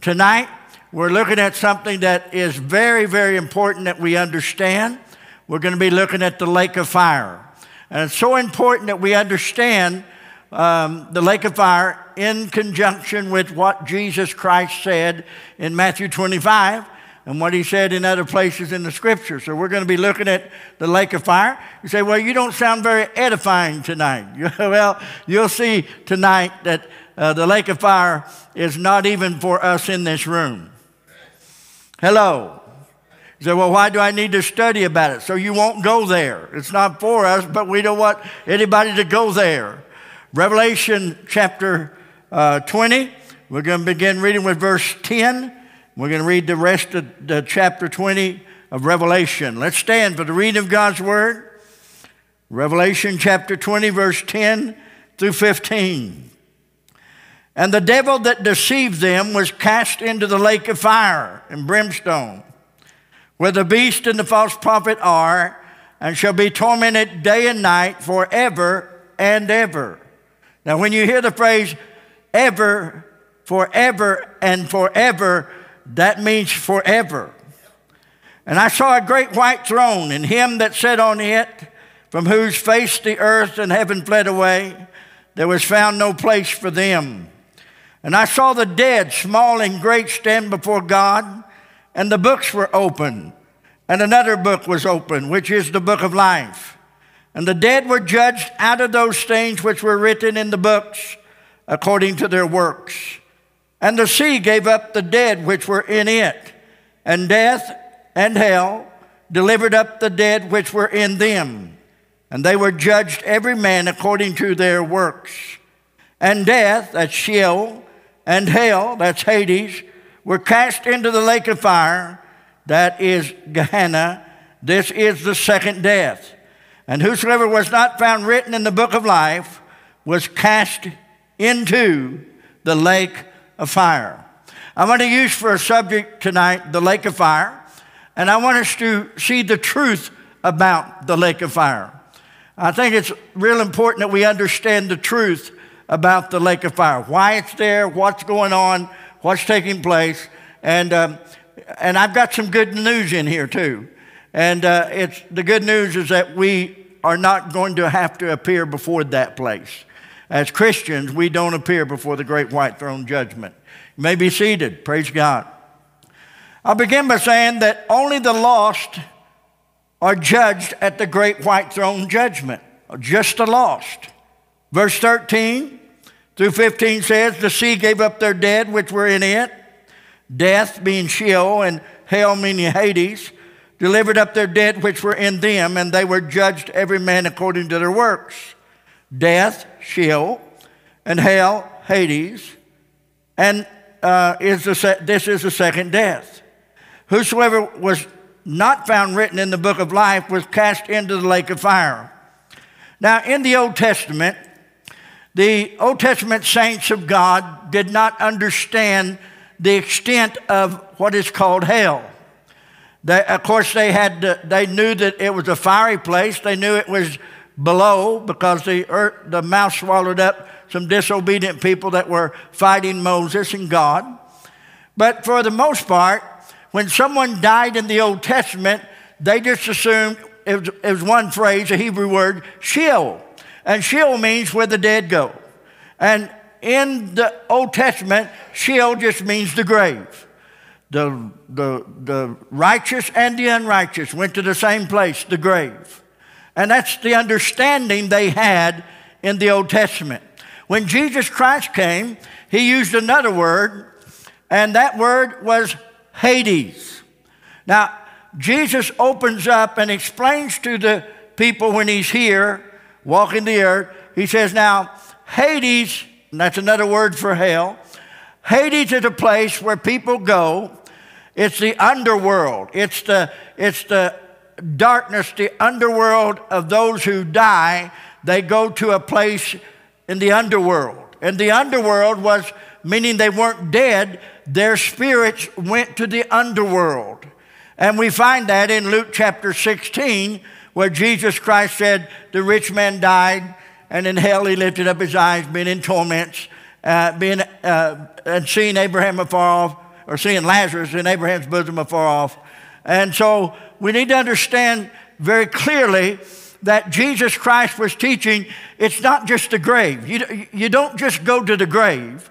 Tonight, we're looking at something that is very, very important that we understand. We're going to be looking at the lake of fire. And it's so important that we understand um, the lake of fire in conjunction with what Jesus Christ said in Matthew 25 and what he said in other places in the scripture. So we're going to be looking at the lake of fire. You say, well, you don't sound very edifying tonight. well, you'll see tonight that uh, the lake of fire is not even for us in this room. Hello. You say, well, why do I need to study about it? So you won't go there. It's not for us, but we don't want anybody to go there. Revelation chapter uh, 20, we're going to begin reading with verse 10. We're going to read the rest of the chapter 20 of Revelation. Let's stand for the reading of God's word. Revelation chapter 20, verse 10 through 15. And the devil that deceived them was cast into the lake of fire and brimstone, where the beast and the false prophet are, and shall be tormented day and night forever and ever. Now, when you hear the phrase ever, forever, and forever, that means forever. And I saw a great white throne, and him that sat on it, from whose face the earth and heaven fled away, there was found no place for them. And I saw the dead, small and great, stand before God, and the books were open. And another book was open, which is the book of life. And the dead were judged out of those things which were written in the books according to their works. And the sea gave up the dead which were in it, and death and hell delivered up the dead which were in them. And they were judged every man according to their works. And death, that's Sheol, and hell, that's Hades, were cast into the lake of fire, that is Gehenna. This is the second death. And whosoever was not found written in the book of life was cast into the lake of fire. I want to use for a subject tonight the lake of fire, and I want us to see the truth about the lake of fire. I think it's real important that we understand the truth about the lake of fire why it's there, what's going on, what's taking place. And, um, and I've got some good news in here, too. And uh, it's, the good news is that we are not going to have to appear before that place. As Christians, we don't appear before the great white throne judgment. You may be seated. Praise God. I'll begin by saying that only the lost are judged at the great white throne judgment, just the lost. Verse 13 through 15 says, The sea gave up their dead which were in it, death being Sheol, and hell meaning Hades, delivered up their dead which were in them, and they were judged every man according to their works death, Sheol, and hell, Hades, and uh, is the this is the second death. Whosoever was not found written in the book of life was cast into the lake of fire. Now, in the Old Testament, the Old Testament saints of God did not understand the extent of what is called hell. They, of course, they, had to, they knew that it was a fiery place. They knew it was below because the, earth, the mouth swallowed up some disobedient people that were fighting Moses and God. But for the most part, when someone died in the Old Testament, they just assumed it was, it was one phrase, a Hebrew word, Sheol. And Sheol means where the dead go. And in the Old Testament, Sheol just means the grave. The, the, the righteous and the unrighteous went to the same place, the grave. And that's the understanding they had in the Old Testament. When Jesus Christ came, he used another word, and that word was Hades. Now, Jesus opens up and explains to the people when he's here, walking the earth, he says, Now, Hades, that's another word for hell, Hades is a place where people go. It's the underworld. It's the, it's the darkness, the underworld of those who die, they go to a place in the underworld. And the underworld was meaning they weren't dead, their spirits went to the underworld. And we find that in Luke chapter 16, where Jesus Christ said, The rich man died, and in hell he lifted up his eyes, being in torments, uh, being, uh, and seeing Abraham afar off or seeing Lazarus in Abraham's bosom afar off. And so we need to understand very clearly that Jesus Christ was teaching it's not just the grave. You, you don't just go to the grave.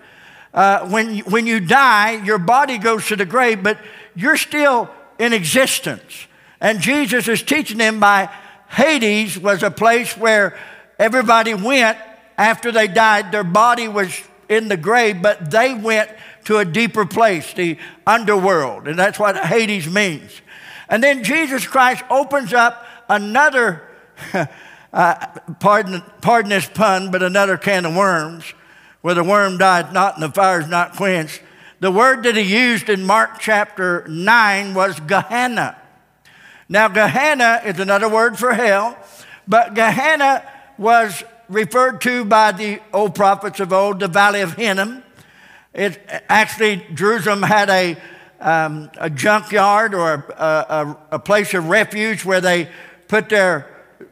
Uh, when, when you die, your body goes to the grave, but you're still in existence. And Jesus is teaching them by Hades was a place where everybody went after they died. Their body was in the grave, but they went to a deeper place, the underworld. And that's what Hades means. And then Jesus Christ opens up another, uh, pardon, pardon this pun, but another can of worms where the worm died not and the fire is not quenched. The word that he used in Mark chapter 9 was Gehenna. Now, Gehenna is another word for hell, but Gehenna was referred to by the old prophets of old, the Valley of Hinnom. It, actually, Jerusalem had a, um, a junkyard or a, a, a, place of refuge where they put their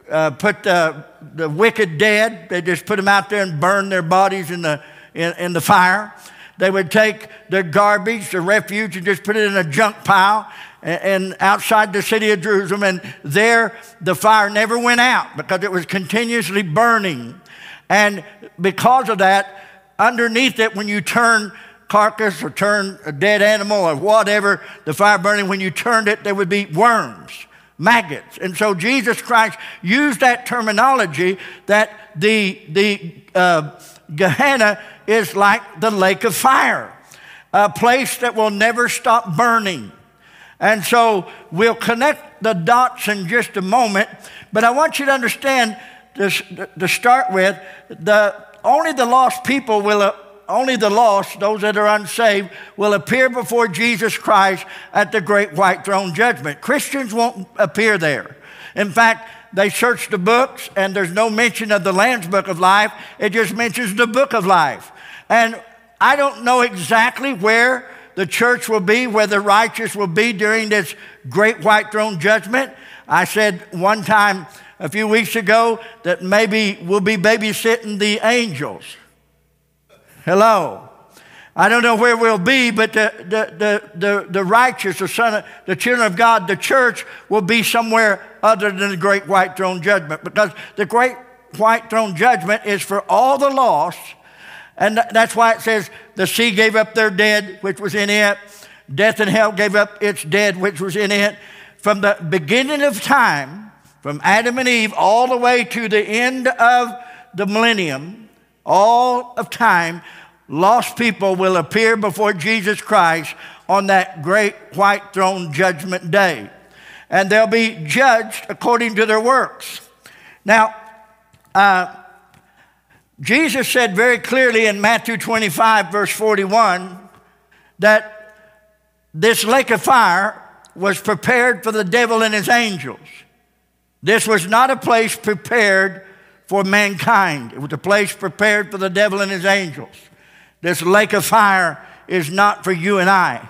uh, put the, the wicked dead. They just put them out there and burn their bodies in the in, in the fire. They would take their garbage, their refuge, and just put it in a junk pile and outside the city of Jerusalem. And there, the fire never went out because it was continuously burning. And because of that, underneath it, when you turn carcass or turn a dead animal or whatever, the fire burning, when you turned it, there would be worms, maggots. And so Jesus Christ used that terminology that the, the uh, Gehenna is like the lake of fire, a place that will never stop burning. And so we'll connect the dots in just a moment, but I want you to understand this, to start with, the, only the lost people will, uh, only the lost, those that are unsaved, will appear before Jesus Christ at the great white throne judgment. Christians won't appear there. In fact, they search the books and there's no mention of the Lamb's Book of Life. It just mentions the Book of Life. And I don't know exactly where the church will be, where the righteous will be during this great white throne judgment. I said one time a few weeks ago that maybe we'll be babysitting the angels. Hello. I don't know where we'll be, but the, the, the, the, righteous, the son of, the children of God, the church will be somewhere other than the great white throne judgment because the great white throne judgment is for all the lost. And that's why it says the sea gave up their dead, which was in it. Death and hell gave up its dead, which was in it. From the beginning of time, from Adam and Eve all the way to the end of the millennium, all of time, lost people will appear before Jesus Christ on that great white throne judgment day. And they'll be judged according to their works. Now, uh, Jesus said very clearly in Matthew 25, verse 41, that this lake of fire was prepared for the devil and his angels. This was not a place prepared for mankind, it was a place prepared for the devil and his angels. This lake of fire is not for you and I.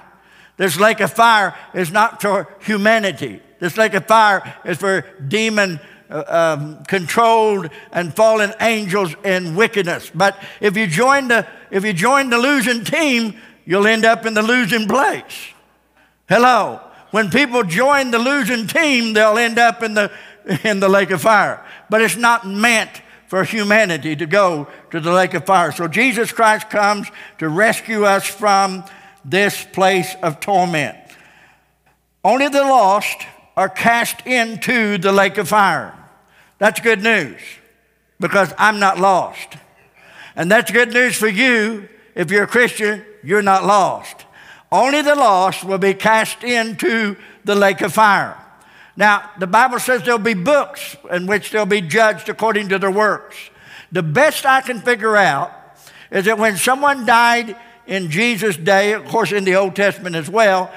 This lake of fire is not for humanity. This lake of fire is for demon uh, um, controlled and fallen angels in wickedness. But if you join the if you join the losing team, you'll end up in the losing place. Hello. When people join the losing team, they'll end up in the in the lake of fire. But it's not meant for humanity to go to the lake of fire. So Jesus Christ comes to rescue us from this place of torment. Only the lost are cast into the lake of fire. That's good news because I'm not lost. And that's good news for you. If you're a Christian, you're not lost. Only the lost will be cast into the lake of fire. Now, the Bible says there'll be books in which they'll be judged according to their works. The best I can figure out is that when someone died in Jesus' day, of course, in the Old Testament as well,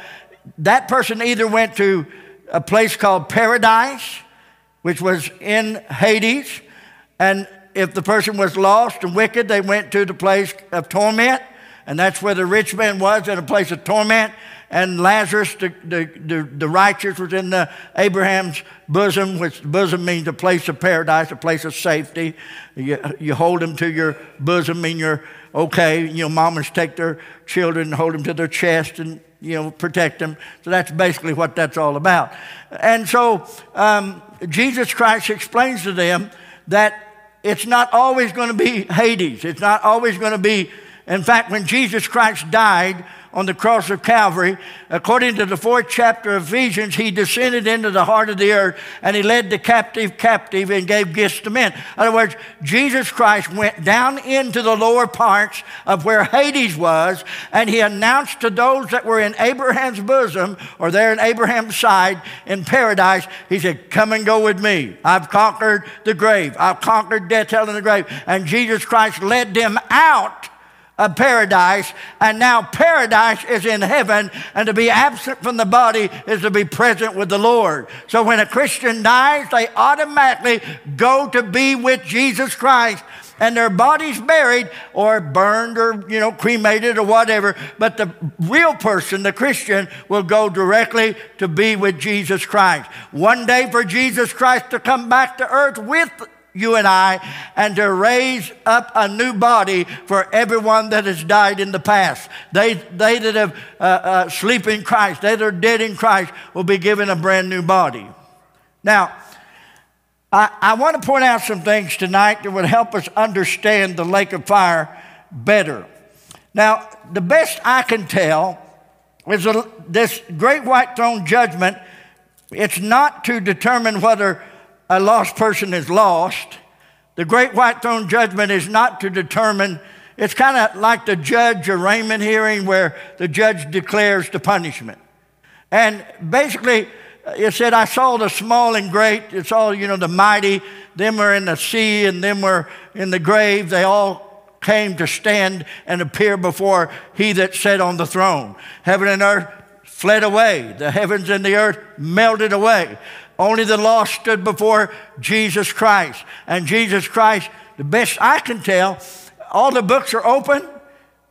that person either went to a place called paradise, which was in Hades, and if the person was lost and wicked, they went to the place of torment. And that's where the rich man was in a place of torment. And Lazarus, the, the, the, the righteous, was in the Abraham's bosom, which bosom means a place of paradise, a place of safety. You, you hold him to your bosom, mean you're okay. You know, mamas take their children and hold them to their chest and you know, protect them. So that's basically what that's all about. And so um, Jesus Christ explains to them that it's not always going to be Hades. It's not always going to be, in fact, when Jesus Christ died, on the cross of Calvary, according to the fourth chapter of Ephesians, he descended into the heart of the earth and he led the captive captive and gave gifts to men. In other words, Jesus Christ went down into the lower parts of where Hades was and he announced to those that were in Abraham's bosom or there in Abraham's side in paradise, he said, Come and go with me. I've conquered the grave, I've conquered death, hell, and the grave. And Jesus Christ led them out of paradise, and now paradise is in heaven, and to be absent from the body is to be present with the Lord. So when a Christian dies, they automatically go to be with Jesus Christ. And their body's buried or burned or, you know, cremated or whatever. But the real person, the Christian, will go directly to be with Jesus Christ. One day for Jesus Christ to come back to earth with you and I, and to raise up a new body for everyone that has died in the past. They, they that have uh, uh, sleep in Christ, they that are dead in Christ, will be given a brand new body. Now, I, I want to point out some things tonight that would help us understand the lake of fire better. Now, the best I can tell is a, this great white throne judgment, it's not to determine whether a lost person is lost. The great white throne judgment is not to determine, it's kind of like the judge arraignment hearing where the judge declares the punishment. And basically, it said, I saw the small and great. It's all, you know, the mighty. Them were in the sea and them were in the grave. They all came to stand and appear before he that sat on the throne. Heaven and earth fled away. The heavens and the earth melted away. Only the lost stood before Jesus Christ. And Jesus Christ, the best I can tell, all the books are open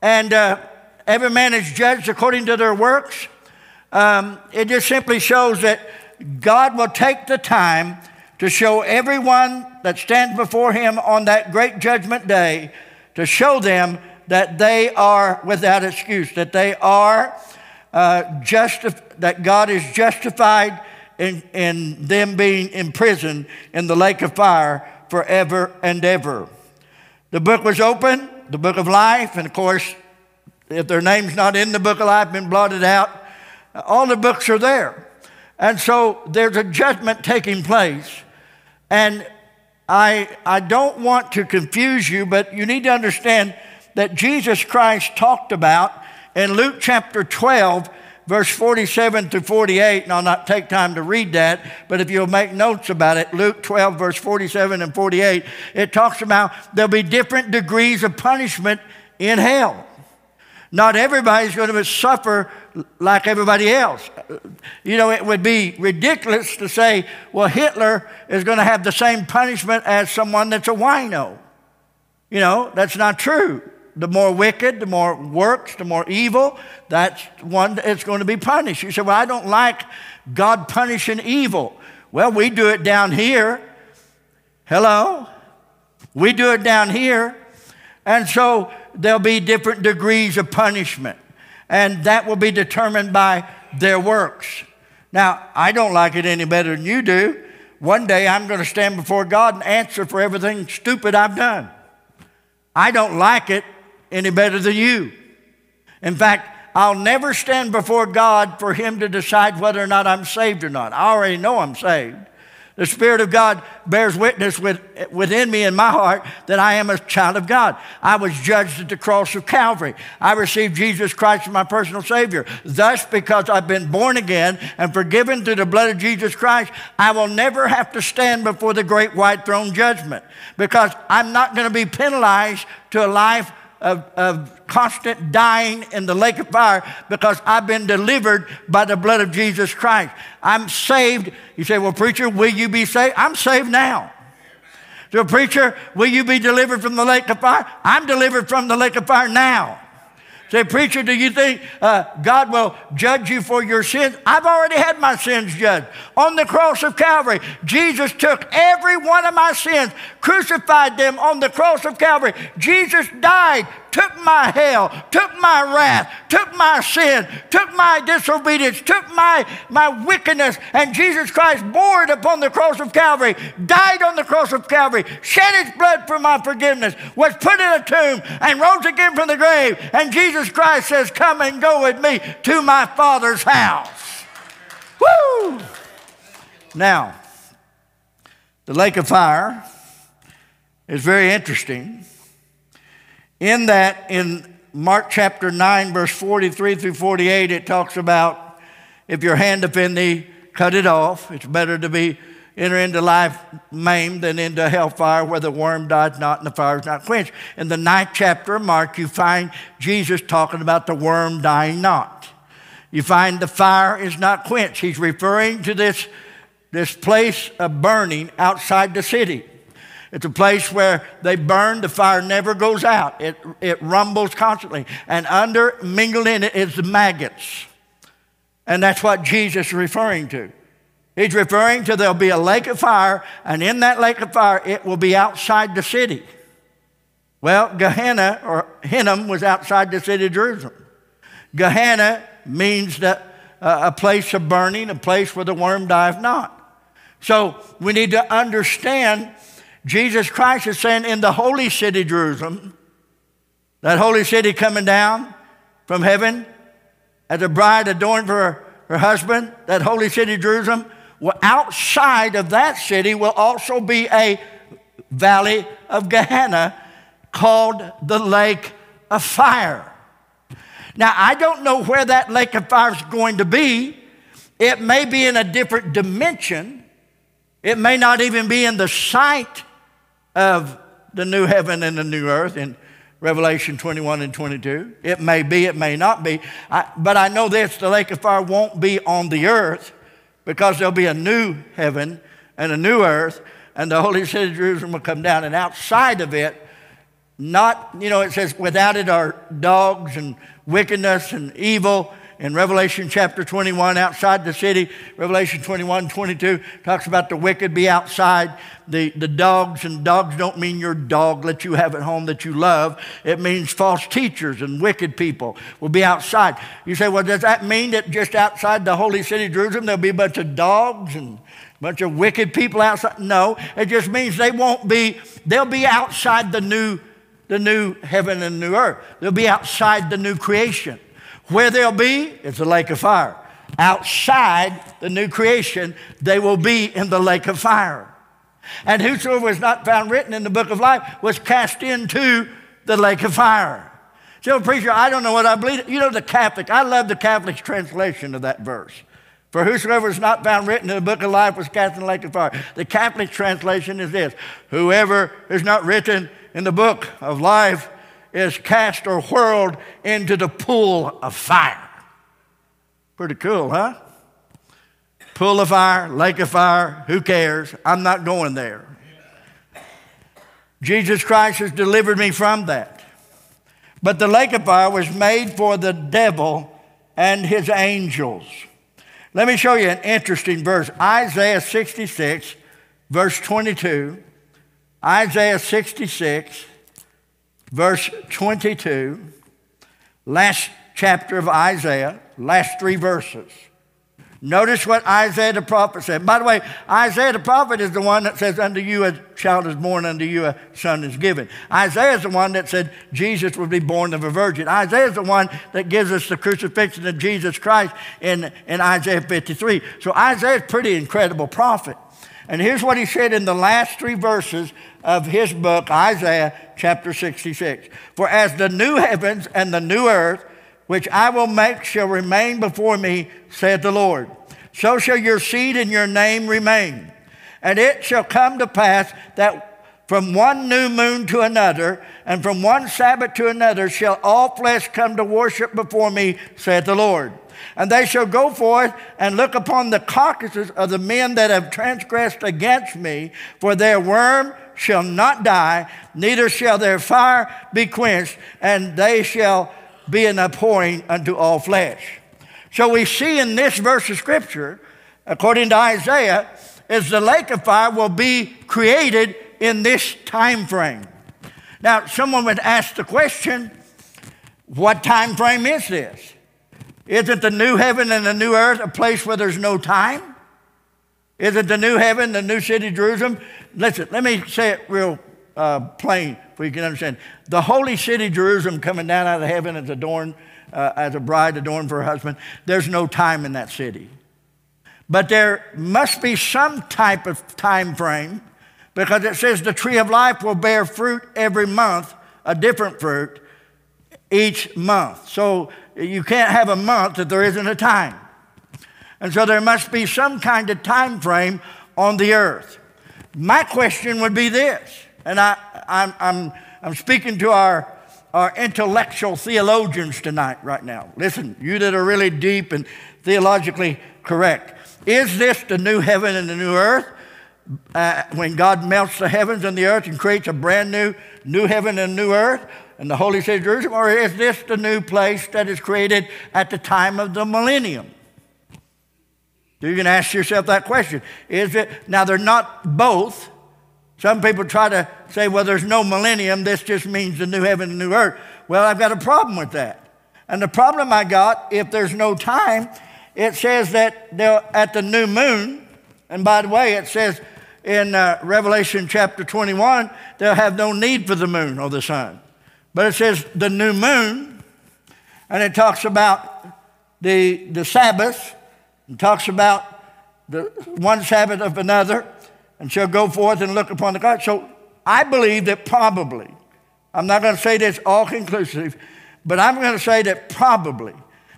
and uh, every man is judged according to their works. Um, it just simply shows that God will take the time to show everyone that stands before him on that great judgment day to show them that they are without excuse, that they are uh, that God is justified in, in them being imprisoned in the lake of fire forever and ever. The book was open, the book of life, and of course, if their name's not in the book of life, been blotted out, all the books are there. And so there's a judgment taking place. And I, I don't want to confuse you, but you need to understand that Jesus Christ talked about in Luke chapter 12 verse 47 to 48, and I'll not take time to read that, but if you'll make notes about it, Luke 12, verse 47 and 48, it talks about there'll be different degrees of punishment in hell. Not everybody's going to suffer like everybody else. You know, it would be ridiculous to say, well, Hitler is going to have the same punishment as someone that's a wino. You know, that's not true the more wicked, the more works, the more evil, that's one that's going to be punished. You say, Well, I don't like God punishing evil. Well, we do it down here. Hello? We do it down here. And so there'll be different degrees of punishment. And that will be determined by their works. Now, I don't like it any better than you do. One day I'm going to stand before God and answer for everything stupid I've done. I don't like it any better than you. In fact, I'll never stand before God for Him to decide whether or not I'm saved or not. I already know I'm saved. The Spirit of God bears witness with, within me in my heart that I am a child of God. I was judged at the cross of Calvary. I received Jesus Christ as my personal Savior. Thus, because I've been born again and forgiven through the blood of Jesus Christ, I will never have to stand before the great white throne judgment because I'm not going to be penalized to a life of, of constant dying in the lake of fire because I've been delivered by the blood of Jesus Christ. I'm saved. You say, Well, preacher, will you be saved? I'm saved now. So, preacher, will you be delivered from the lake of fire? I'm delivered from the lake of fire now. Say, preacher, do you think uh, God will judge you for your sins? I've already had my sins judged. On the cross of Calvary, Jesus took every one of my sins, crucified them on the cross of Calvary. Jesus died took my hell, took my wrath, took my sin, took my disobedience, took my, my wickedness, and Jesus Christ bore it upon the cross of Calvary, died on the cross of Calvary, shed his blood for my forgiveness, was put in a tomb, and rose again from the grave. And Jesus Christ says, Come and go with me to my Father's house. Woo! Now, the lake of fire is very interesting in that, in Mark chapter 9, verse 43 through 48, it talks about if your hand offend thee, cut it off. It's better to be enter into life maimed than into hellfire where the worm dies not and the fire is not quenched. In the ninth chapter of Mark, you find Jesus talking about the worm dying not. You find the fire is not quenched. He's referring to this, this place of burning outside the city. It's a place where they burn, the fire never goes out. It, it rumbles constantly. And under, mingled in it, is the maggots. And that's what Jesus is referring to. He's referring to there'll be a lake of fire, and in that lake of fire, it will be outside the city. Well, Gehenna, or Hinnom, was outside the city of Jerusalem. Gehenna means uh, a place of burning, a place where the worm dieth not. So we need to understand Jesus Christ is saying in the holy city, Jerusalem, that holy city coming down from heaven as a bride adorned for her, her husband, that holy city, Jerusalem, well, outside of that city will also be a valley of Gehenna called the lake of fire. Now, I don't know where that lake of fire is going to be. It may be in a different dimension. It may not even be in the sight of the new heaven and the new earth in Revelation 21 and 22. It may be, it may not be. I, but I know this the lake of fire won't be on the earth because there'll be a new heaven and a new earth, and the holy city of Jerusalem will come down. And outside of it, not, you know, it says, without it are dogs and wickedness and evil in Revelation chapter 21, outside the city, Revelation 21, 22 talks about the wicked be outside. The, the dogs, and dogs don't mean your dog that you have at home that you love. It means false teachers and wicked people will be outside. You say, well, does that mean that just outside the holy city, Jerusalem, there'll be a bunch of dogs and a bunch of wicked people outside? No, it just means they won't be, they'll be outside the new, the new heaven and new earth. They'll be outside the new creation. Where they'll be is the lake of fire. Outside the new creation, they will be in the lake of fire. And whosoever was not found written in the book of life was cast into the lake of fire. So, preacher, I don't know what I believe. You know, the Catholic, I love the Catholic translation of that verse. For whosoever is not found written in the book of life was cast in the lake of fire. The Catholic translation is this Whoever is not written in the book of life is cast or whirled into the pool of fire. Pretty cool, huh? Pool of fire, lake of fire, who cares? I'm not going there. Jesus Christ has delivered me from that. But the lake of fire was made for the devil and his angels. Let me show you an interesting verse Isaiah 66, verse 22. Isaiah 66, verse 22, last chapter of Isaiah, last three verses. Notice what Isaiah the prophet said. By the way, Isaiah the prophet is the one that says, Unto you a child is born, unto you a son is given. Isaiah is the one that said Jesus would be born of a virgin. Isaiah is the one that gives us the crucifixion of Jesus Christ in, in Isaiah 53. So Isaiah is pretty incredible prophet. And here's what he said in the last three verses of his book, Isaiah chapter 66. For as the new heavens and the new earth, which I will make, shall remain before me, saith the Lord, so shall your seed and your name remain. And it shall come to pass that from one new moon to another, and from one Sabbath to another, shall all flesh come to worship before me, saith the Lord. And they shall go forth and look upon the carcasses of the men that have transgressed against me, for their worm shall not die, neither shall their fire be quenched, and they shall be an abhorring unto all flesh. So we see in this verse of scripture, according to Isaiah, is the lake of fire will be created in this time frame. Now, someone would ask the question, what time frame is this? Isn't the new heaven and the new earth a place where there's no time? Isn't the new heaven, the new city, Jerusalem? Listen, let me say it real uh, plain for you can understand. The holy city, Jerusalem, coming down out of heaven as adorned, uh, as a bride adorned for her husband. There's no time in that city, but there must be some type of time frame because it says the tree of life will bear fruit every month, a different fruit each month. So you can't have a month that there isn't a time. And so there must be some kind of time frame on the earth. My question would be this, and I, I'm, I'm, I'm speaking to our, our intellectual theologians tonight, right now. Listen, you that are really deep and theologically correct. Is this the new heaven and the new earth? Uh, when God melts the heavens and the earth and creates a brand new new heaven and new earth and the holy city of Jerusalem, or is this the new place that is created at the time of the millennium? You can ask yourself that question. Is it now they're not both. Some people try to say, well, there's no millennium, this just means the new heaven and new earth. Well, I've got a problem with that. And the problem I got, if there's no time, it says that they're at the new moon, and by the way, it says in uh, Revelation chapter 21, they'll have no need for the moon or the sun. But it says the new moon, and it talks about the, the Sabbath, and talks about the one Sabbath of another, and shall go forth and look upon the God. So I believe that probably, I'm not going to say this all conclusive, but I'm going to say that probably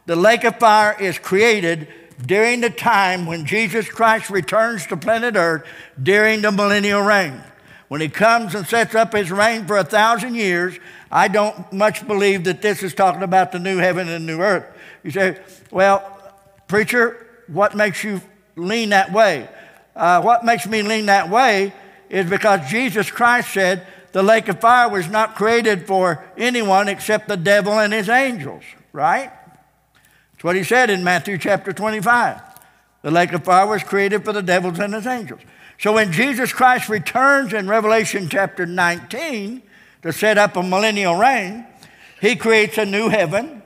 the lake of fire is created during the time when Jesus Christ returns to planet Earth during the millennial reign. When he comes and sets up his reign for a thousand years, I don't much believe that this is talking about the new heaven and new earth. You say, well, preacher, what makes you lean that way? Uh, what makes me lean that way is because Jesus Christ said the lake of fire was not created for anyone except the devil and his angels, right? That's what he said in Matthew chapter 25. The lake of fire was created for the devils and his angels. So when Jesus Christ returns in Revelation chapter 19 to set up a millennial reign, he creates a new heaven,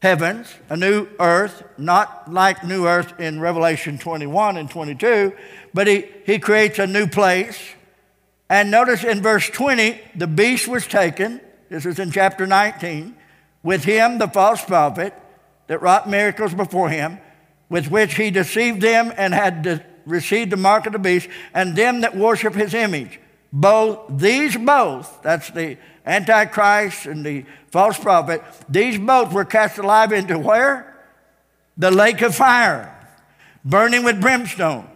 heavens, a new earth, not like new earth in Revelation 21 and 22, but he, he creates a new place. And notice in verse 20, the beast was taken. This is in chapter 19. With him, the false prophet, that wrought miracles before him, with which he deceived them and had de- received the mark of the beast, and them that worship his image. Both these both, that's the Antichrist and the false prophet, these both were cast alive into where? The lake of fire, burning with brimstone.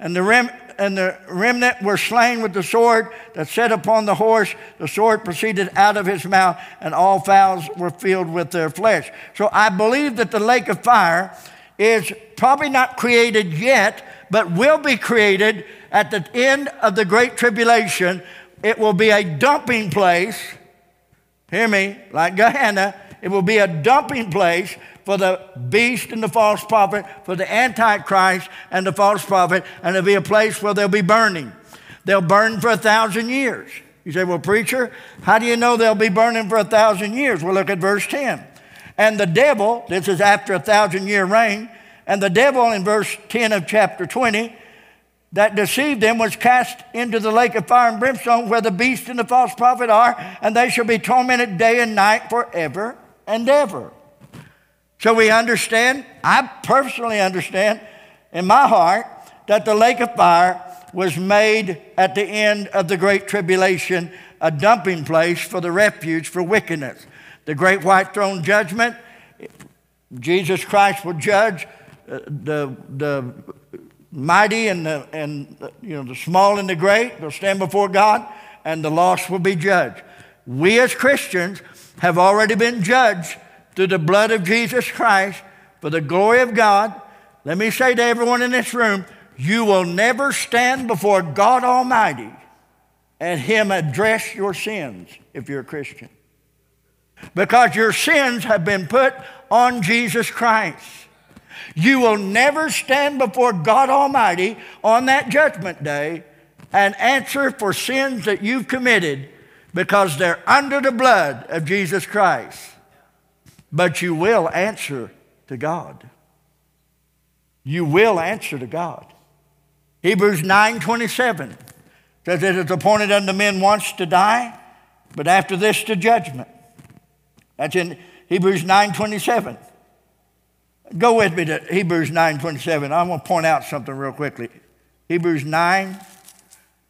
And the, rem- and the remnant were slain with the sword that set upon the horse. The sword proceeded out of his mouth, and all fowls were filled with their flesh. So I believe that the lake of fire is probably not created yet, but will be created at the end of the Great Tribulation. It will be a dumping place. Hear me, like Gehenna. It will be a dumping place for the beast and the false prophet, for the antichrist and the false prophet, and it'll be a place where they'll be burning. They'll burn for a thousand years. You say, well, preacher, how do you know they'll be burning for a thousand years? Well, look at verse 10. And the devil, this is after a thousand year reign, and the devil in verse 10 of chapter 20, that deceived them was cast into the lake of fire and brimstone where the beast and the false prophet are, and they shall be tormented day and night forever and ever. So we understand, I personally understand in my heart that the lake of fire was made at the end of the Great Tribulation, a dumping place for the refuge for wickedness. The great white throne judgment, Jesus Christ will judge uh, the, the mighty and the, and you know, the small and the great. They'll stand before God, and the lost will be judged. We as Christians have already been judged through the blood of Jesus Christ for the glory of God. Let me say to everyone in this room, you will never stand before God Almighty and Him address your sins if you're a Christian. because your sins have been put on Jesus Christ. You will never stand before God Almighty on that judgment day and answer for sins that you've committed because they're under the blood of Jesus Christ. But you will answer to God. You will answer to God. Hebrews 9 27 says it is appointed unto men once to die, but after this to judgment. That's in Hebrews 9 27. Go with me to Hebrews 9 27. I'm going to point out something real quickly. Hebrews 9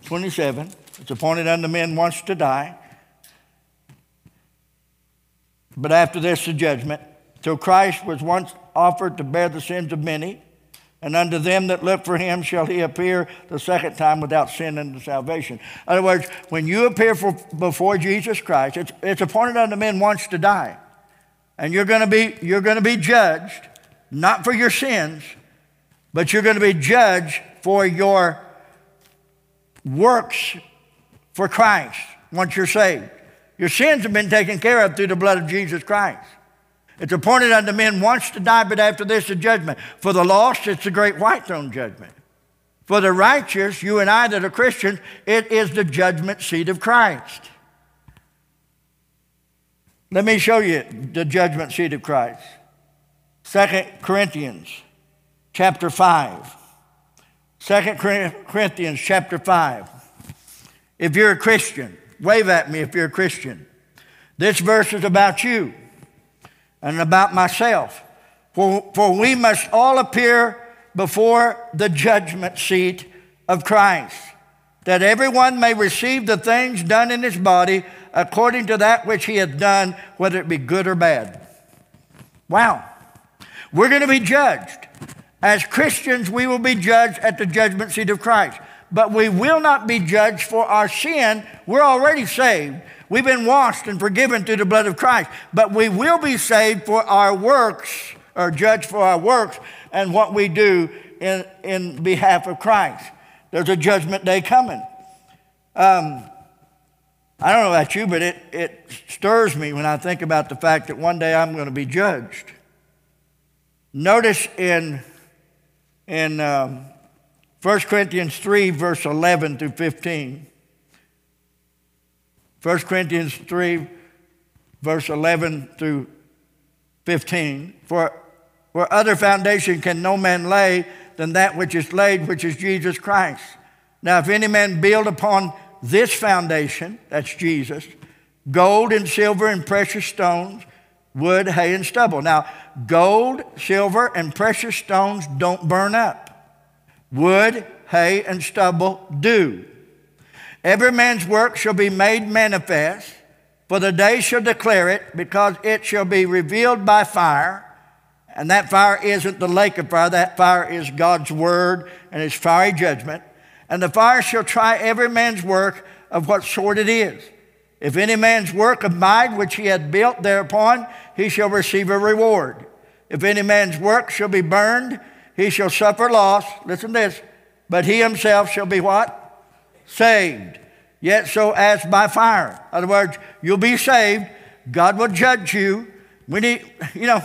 27. It's appointed unto men once to die, but after this the judgment. Till Christ was once offered to bear the sins of many, and unto them that look for him shall he appear the second time without sin unto salvation. In other words, when you appear for, before Jesus Christ, it's, it's appointed unto men once to die. And you're going to be you're going to be judged, not for your sins, but you're going to be judged for your works for Christ once you're saved. Your sins have been taken care of through the blood of Jesus Christ. It's appointed unto men once to die, but after this, the judgment. For the lost, it's the great white throne judgment. For the righteous, you and I that are Christians, it is the judgment seat of Christ. Let me show you the judgment seat of Christ. Second Corinthians chapter 5. 2 Corinthians chapter 5. If you're a Christian, wave at me if you're a Christian. This verse is about you and about myself. For, for we must all appear before the judgment seat of Christ, that everyone may receive the things done in his body according to that which he hath done, whether it be good or bad. Wow. We're going to be judged. As Christians, we will be judged at the judgment seat of Christ. But we will not be judged for our sin. We're already saved. We've been washed and forgiven through the blood of Christ. But we will be saved for our works, or judged for our works and what we do in, in behalf of Christ. There's a judgment day coming. Um, I don't know about you, but it, it stirs me when I think about the fact that one day I'm going to be judged. Notice in in um, 1 Corinthians 3, verse 11 through 15. 1 Corinthians 3, verse 11 through 15. For, for other foundation can no man lay than that which is laid, which is Jesus Christ. Now, if any man build upon this foundation, that's Jesus, gold and silver and precious stones, wood, hay, and stubble. Now, gold, silver, and precious stones don't burn up. Wood, hay, and stubble do. Every man's work shall be made manifest, for the day shall declare it, because it shall be revealed by fire. And that fire isn't the lake of fire, that fire is God's word and his fiery judgment. And the fire shall try every man's work of what sort it is. If any man's work abide which he hath built thereupon, he shall receive a reward. If any man's work shall be burned, he shall suffer loss. Listen to this. But he himself shall be what? Saved. Yet so as by fire. In other words, you'll be saved. God will judge you. We need, you know,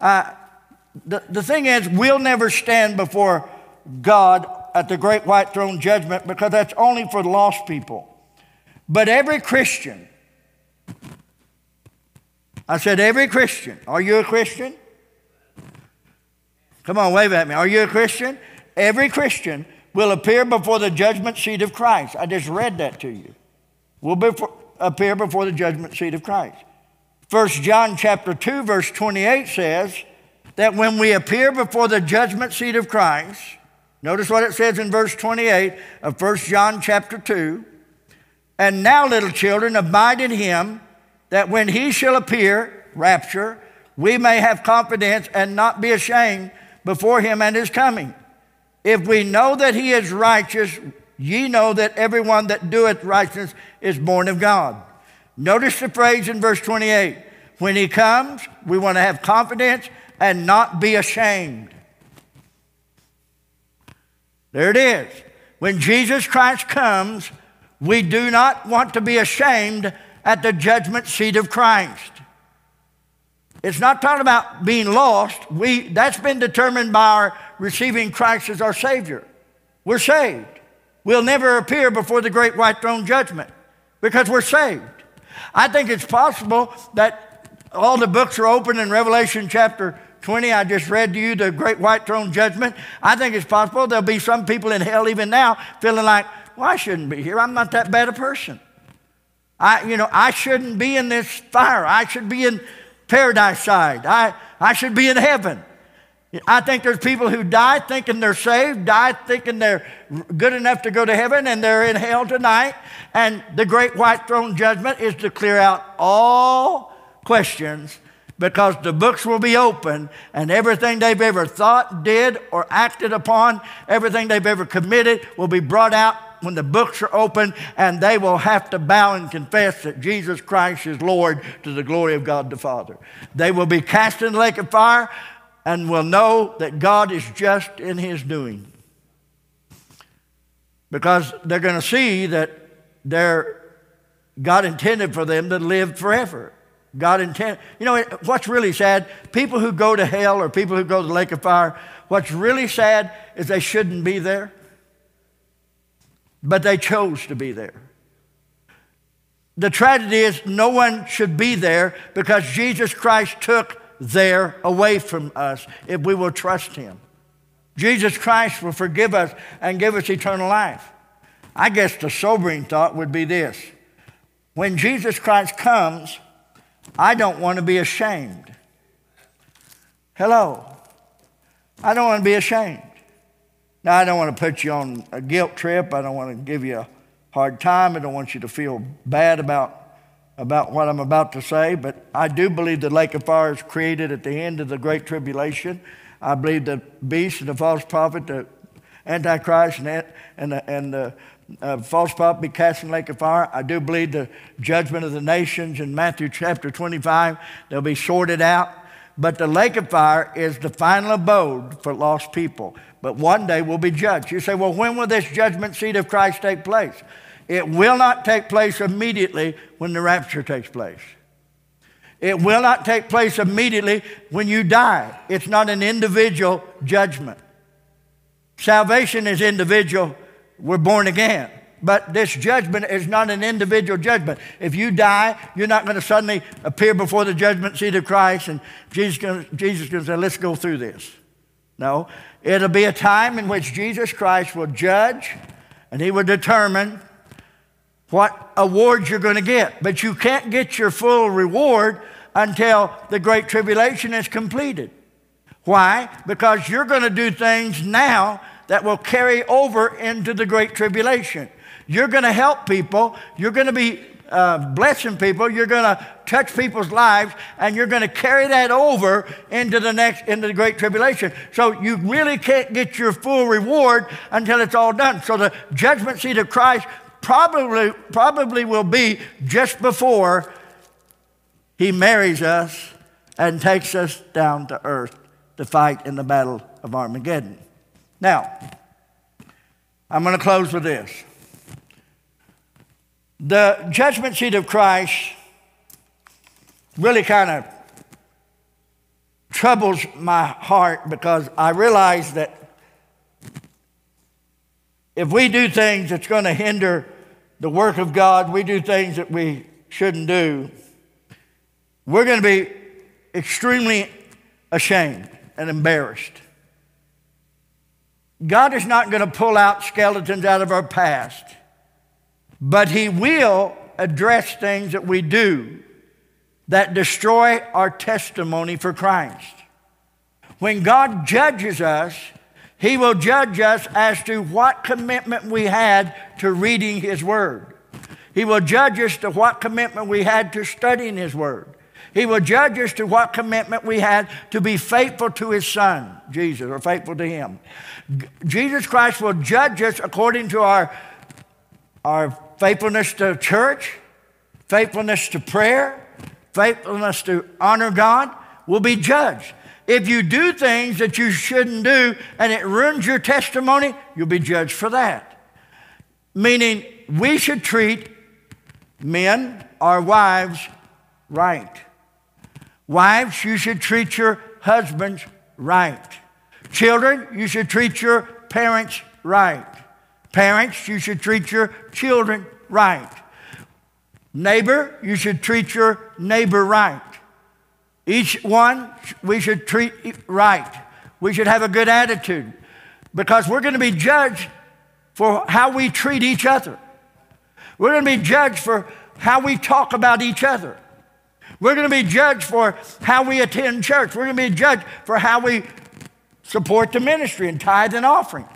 uh, the, the thing is, we'll never stand before God at the great white throne judgment because that's only for the lost people. But every Christian, I said, every Christian, are you a Christian? Come on, wave at me. Are you a Christian? Every Christian will appear before the judgment seat of Christ. I just read that to you. Will appear before the judgment seat of Christ. First John chapter 2 verse 28 says that when we appear before the judgment seat of Christ, notice what it says in verse 28 of First John chapter 2, and now, little children, abide in him, that when he shall appear, rapture, we may have confidence and not be ashamed before him and his coming. If we know that he is righteous, ye know that everyone that doeth righteousness is born of God. Notice the phrase in verse 28 when he comes, we want to have confidence and not be ashamed. There it is. When Jesus Christ comes, we do not want to be ashamed at the judgment seat of Christ. It's not talking about being lost. We, that's been determined by our receiving Christ as our Savior. We're saved. We'll never appear before the great white throne judgment because we're saved. I think it's possible that all the books are open in Revelation chapter 20. I just read to you the great white throne judgment. I think it's possible there'll be some people in hell even now feeling like, well, I shouldn't be here. I'm not that bad a person. I, you know, I shouldn't be in this fire. I should be in paradise side. I, I should be in heaven. I think there's people who die thinking they're saved, die thinking they're good enough to go to heaven, and they're in hell tonight. And the great white throne judgment is to clear out all questions because the books will be open and everything they've ever thought, did, or acted upon, everything they've ever committed will be brought out when the books are open, and they will have to bow and confess that Jesus Christ is Lord to the glory of God the Father. They will be cast in the lake of fire and will know that God is just in his doing. Because they're going to see that they're, God intended for them to live forever. God intended. You know, what's really sad, people who go to hell or people who go to the lake of fire, what's really sad is they shouldn't be there but they chose to be there. The tragedy is no one should be there because Jesus Christ took there away from us if we will trust Him. Jesus Christ will forgive us and give us eternal life. I guess the sobering thought would be this when Jesus Christ comes, I don't want to be ashamed. Hello. I don't want to be ashamed. Now, I don't want to put you on a guilt trip. I don't want to give you a hard time. I don't want you to feel bad about, about what I'm about to say, but I do believe the lake of fire is created at the end of the Great Tribulation. I believe the beast and the false prophet, the Antichrist, and, and the, and the uh, false prophet be cast in the lake of fire. I do believe the judgment of the nations in Matthew chapter 25, they'll be sorted out. But the lake of fire is the final abode for lost people but one day we will be judged. You say, well, when will this judgment seat of Christ take place? It will not take place immediately when the rapture takes place. It will not take place immediately when you die. It's not an individual judgment. Salvation is individual. We're born again. But this judgment is not an individual judgment. If you die, you're not going to suddenly appear before the judgment seat of Christ and Jesus is Jesus going to say, let's go through this. No, it'll be a time in which Jesus Christ will judge and he will determine what awards you're going to get. But you can't get your full reward until the Great Tribulation is completed. Why? Because you're going to do things now that will carry over into the Great Tribulation. You're going to help people. You're going to be uh, blessing people, you're going to touch people's lives, and you're going to carry that over into the next, into the Great Tribulation. So you really can't get your full reward until it's all done. So the judgment seat of Christ probably, probably will be just before he marries us and takes us down to earth to fight in the battle of Armageddon. Now, I'm going to close with this. The judgment seat of Christ really kind of troubles my heart because I realize that if we do things that's going to hinder the work of God, we do things that we shouldn't do, we're going to be extremely ashamed and embarrassed. God is not going to pull out skeletons out of our past. But He will address things that we do that destroy our testimony for Christ. When God judges us, He will judge us as to what commitment we had to reading His Word. He will judge us to what commitment we had to studying His Word. He will judge us to what commitment we had to be faithful to His Son, Jesus, or faithful to Him. Jesus Christ will judge us according to our, our faithfulness to church, faithfulness to prayer, faithfulness to honor God will be judged. If you do things that you shouldn't do and it ruins your testimony, you'll be judged for that. Meaning, we should treat men, our wives, right. Wives, you should treat your husbands right. Children, you should treat your parents right. Parents, you should treat your children right. Neighbor, you should treat your neighbor right. Each one we should treat right. We should have a good attitude because we're going to be judged for how we treat each other. We're going to be judged for how we talk about each other. We're going to be judged for how we attend church. We're going to be judged for how we support the ministry and tithe and offerings.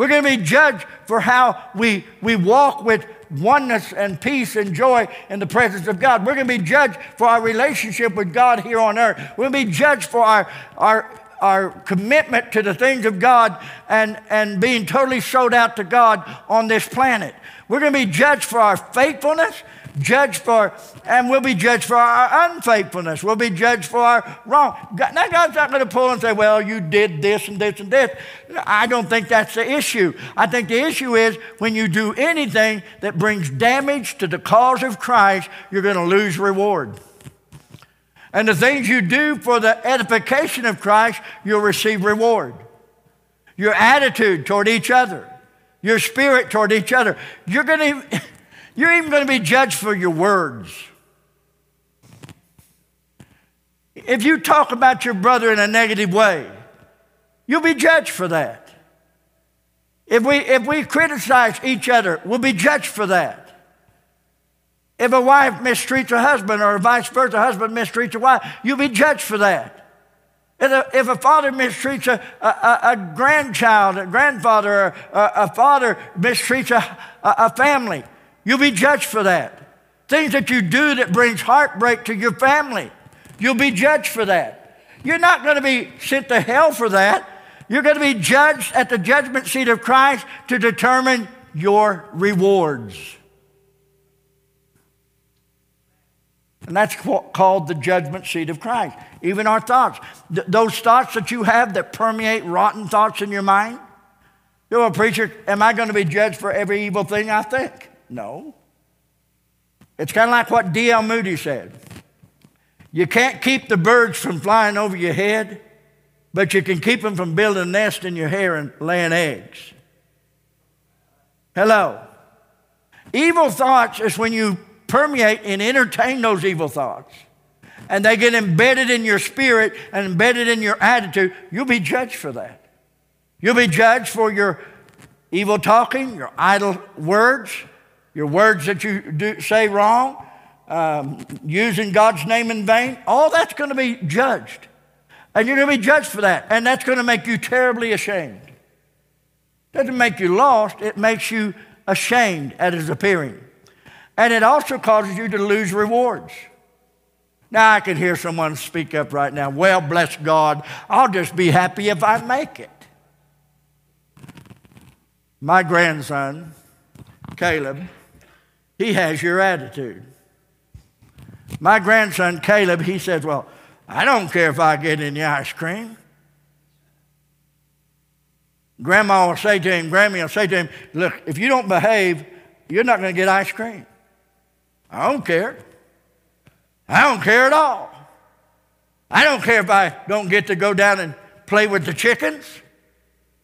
We're going to be judged for how we, we walk with oneness and peace and joy in the presence of God. We're going to be judged for our relationship with God here on earth. We're going to be judged for our, our, our commitment to the things of God and, and being totally sold out to God on this planet. We're going to be judged for our faithfulness judged for, and we'll be judged for our unfaithfulness. We'll be judged for our wrong. now, God's not going to pull and say, well, you did this and this and this. I don't think that's the issue. I think the issue is when you do anything that brings damage to the cause of Christ, you're going to lose reward. And the things you do for the edification of Christ, you'll receive reward. Your attitude toward each other, your spirit toward each other. You're going to. You're even going to be judged for your words. If you talk about your brother in a negative way, you'll be judged for that. If we, if we criticize each other, we'll be judged for that. If a wife mistreats a husband or vice versa, a husband mistreats a wife, you'll be judged for that. If a, if a father mistreats a, a, a, grandchild, a grandfather, or a, a father mistreats a, a family, You'll be judged for that. Things that you do that brings heartbreak to your family, you'll be judged for that. You're not going to be sent to hell for that. You're going to be judged at the judgment seat of Christ to determine your rewards. And that's called the judgment seat of Christ. Even our thoughts. Th- those thoughts that you have that permeate rotten thoughts in your mind. You're a preacher, am I going to be judged for every evil thing I think? No. It's kind of like what D.L. Moody said. You can't keep the birds from flying over your head, but you can keep them from building a nest in your hair and laying eggs. Hello. Evil thoughts is when you permeate and entertain those evil thoughts, and they get embedded in your spirit and embedded in your attitude. You'll be judged for that. You'll be judged for your evil talking, your idle words, your words that you do, say wrong, um, using God's name in vain, all that's going to be judged. And you're going to be judged for that. And that's going to make you terribly ashamed. It doesn't make you lost, it makes you ashamed at his appearing. And it also causes you to lose rewards. Now, I can hear someone speak up right now. Well, bless God, I'll just be happy if I make it. My grandson, Caleb, he has your attitude. My grandson Caleb, he says, Well, I don't care if I get any ice cream. Grandma will say to him, Grammy will say to him, Look, if you don't behave, you're not going to get ice cream. I don't care. I don't care at all. I don't care if I don't get to go down and play with the chickens.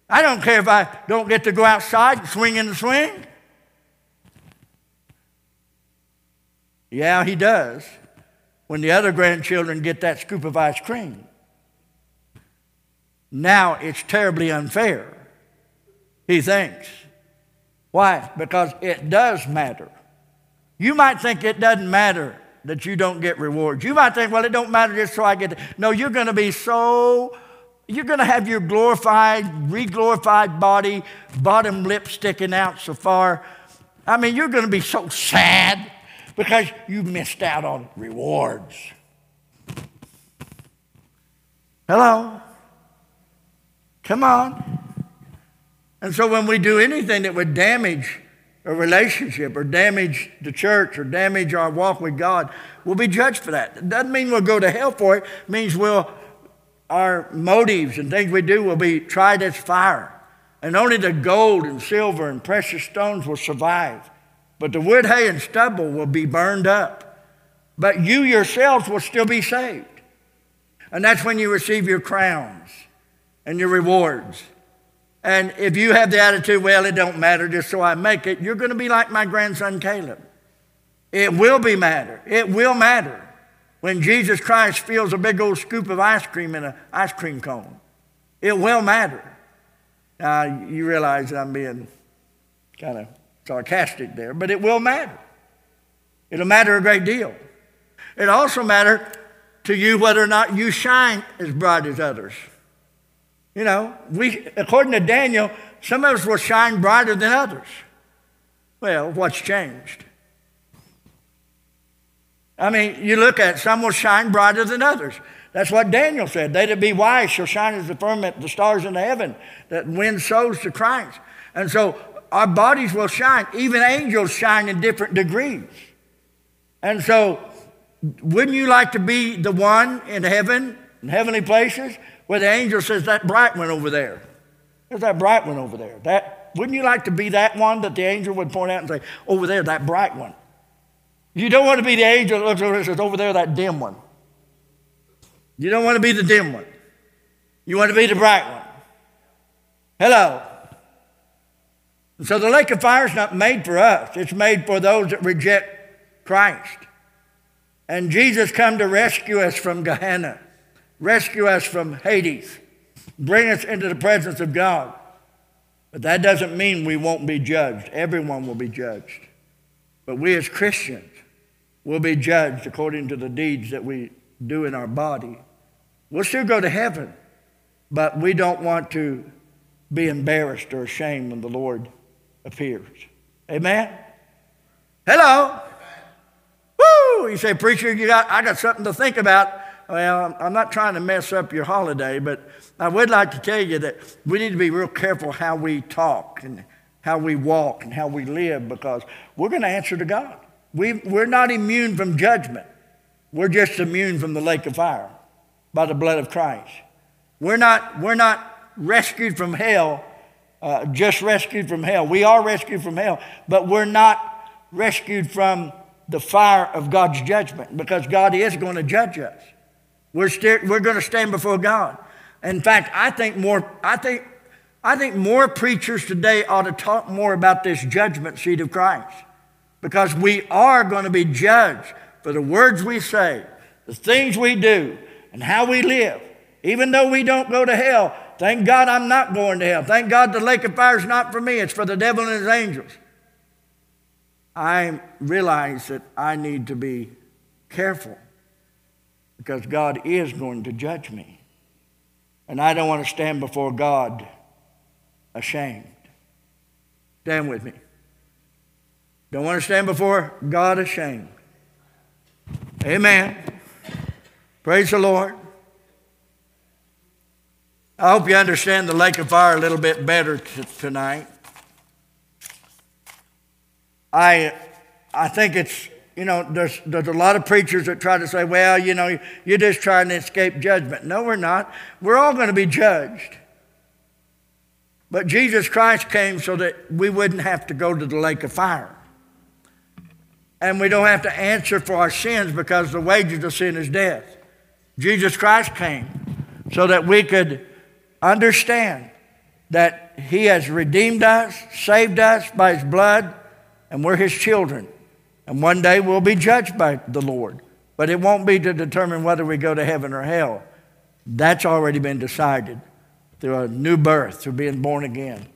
I don't care if I don't get to go outside and swing in the swing. Yeah, he does. When the other grandchildren get that scoop of ice cream. Now it's terribly unfair, he thinks. Why? Because it does matter. You might think it doesn't matter that you don't get rewards. You might think, well, it don't matter just so I get. It. No, you're going to be so. You're going to have your glorified, re-glorified body, bottom lip sticking out so far. I mean, you're going to be so sad because you missed out on rewards. Hello? Come on. And so when we do anything that would damage a relationship or damage the church or damage our walk with God, we'll be judged for that. It doesn't mean we'll go to hell for it. It means we'll, our motives and things we do will be tried as fire. And only the gold and silver and precious stones will survive. But the wood, hay, and stubble will be burned up. But you yourselves will still be saved. And that's when you receive your crowns and your rewards. And if you have the attitude, well, it don't matter, just so I make it, you're going to be like my grandson Caleb. It will be matter. It will matter when Jesus Christ fills a big old scoop of ice cream in an ice cream cone. It will matter. Now, you realize I'm being kind of sarcastic there, but it will matter. It'll matter a great deal. It also matter to you whether or not you shine as bright as others. You know, we, according to Daniel, some of us will shine brighter than others. Well, what's changed? I mean, you look at it, some will shine brighter than others. That's what Daniel said. They that be wise shall shine as the firmament, the stars in the heaven, that win souls to Christ. And so our bodies will shine. Even angels shine in different degrees. And so, wouldn't you like to be the one in heaven, in heavenly places, where the angel says, That bright one over there? There's that bright one over there. That, wouldn't you like to be that one that the angel would point out and say, Over there, that bright one? You don't want to be the angel that looks over there and says, Over there, that dim one. You don't want to be the dim one. You want to be the bright one. Hello. And so the lake of fire is not made for us, it's made for those that reject Christ. And Jesus come to rescue us from Gehenna, rescue us from Hades, bring us into the presence of God. But that doesn't mean we won't be judged. Everyone will be judged. But we as Christians will be judged according to the deeds that we do in our body. We'll still go to heaven, but we don't want to be embarrassed or ashamed when the Lord appears. Amen? Hello? Woo! You say, Preacher, you got, I got something to think about. Well, I'm not trying to mess up your holiday, but I would like to tell you that we need to be real careful how we talk and how we walk and how we live because we're going to answer to God. We, we're not immune from judgment. We're just immune from the lake of fire by the blood of Christ. We're not, we're not rescued from hell, uh, just rescued from hell. We are rescued from hell, but we're not rescued from the fire of God's judgment because God is going to judge us. We're, we we're going to stand before God. In fact, I think more, I think, I think more preachers today ought to talk more about this judgment seat of Christ because we are going to be judged for the words we say, the things we do, and how we live. Even though we don't go to hell, thank God I'm not going to hell. Thank God the lake of fire is not for me, it's for the devil and his angels. I realize that I need to be careful because God is going to judge me. And I don't want to stand before God ashamed. Stand with me. Don't want to stand before God ashamed. Amen. Praise the Lord. I hope you understand the lake of fire a little bit better t- tonight. I, I think it's, you know, there's, there's a lot of preachers that try to say, well, you know, you're just trying to escape judgment. No, we're not. We're all going to be judged. But Jesus Christ came so that we wouldn't have to go to the lake of fire. And we don't have to answer for our sins because the wages of sin is death. Jesus Christ came so that we could understand that He has redeemed us, saved us by His blood, and we're His children. And one day we'll be judged by the Lord. But it won't be to determine whether we go to heaven or hell. That's already been decided through a new birth, through being born again.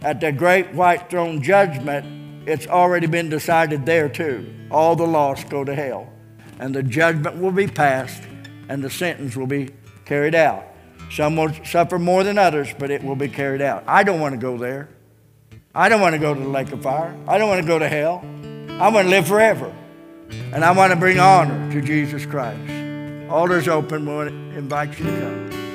At the great white throne judgment, it's already been decided there too. All the lost go to hell. And the judgment will be passed, and the sentence will be carried out. Some will suffer more than others, but it will be carried out. I don't want to go there. I don't want to go to the lake of fire. I don't want to go to hell. I want to live forever. And I want to bring honor to Jesus Christ. Altar's open. We'll invite you to come.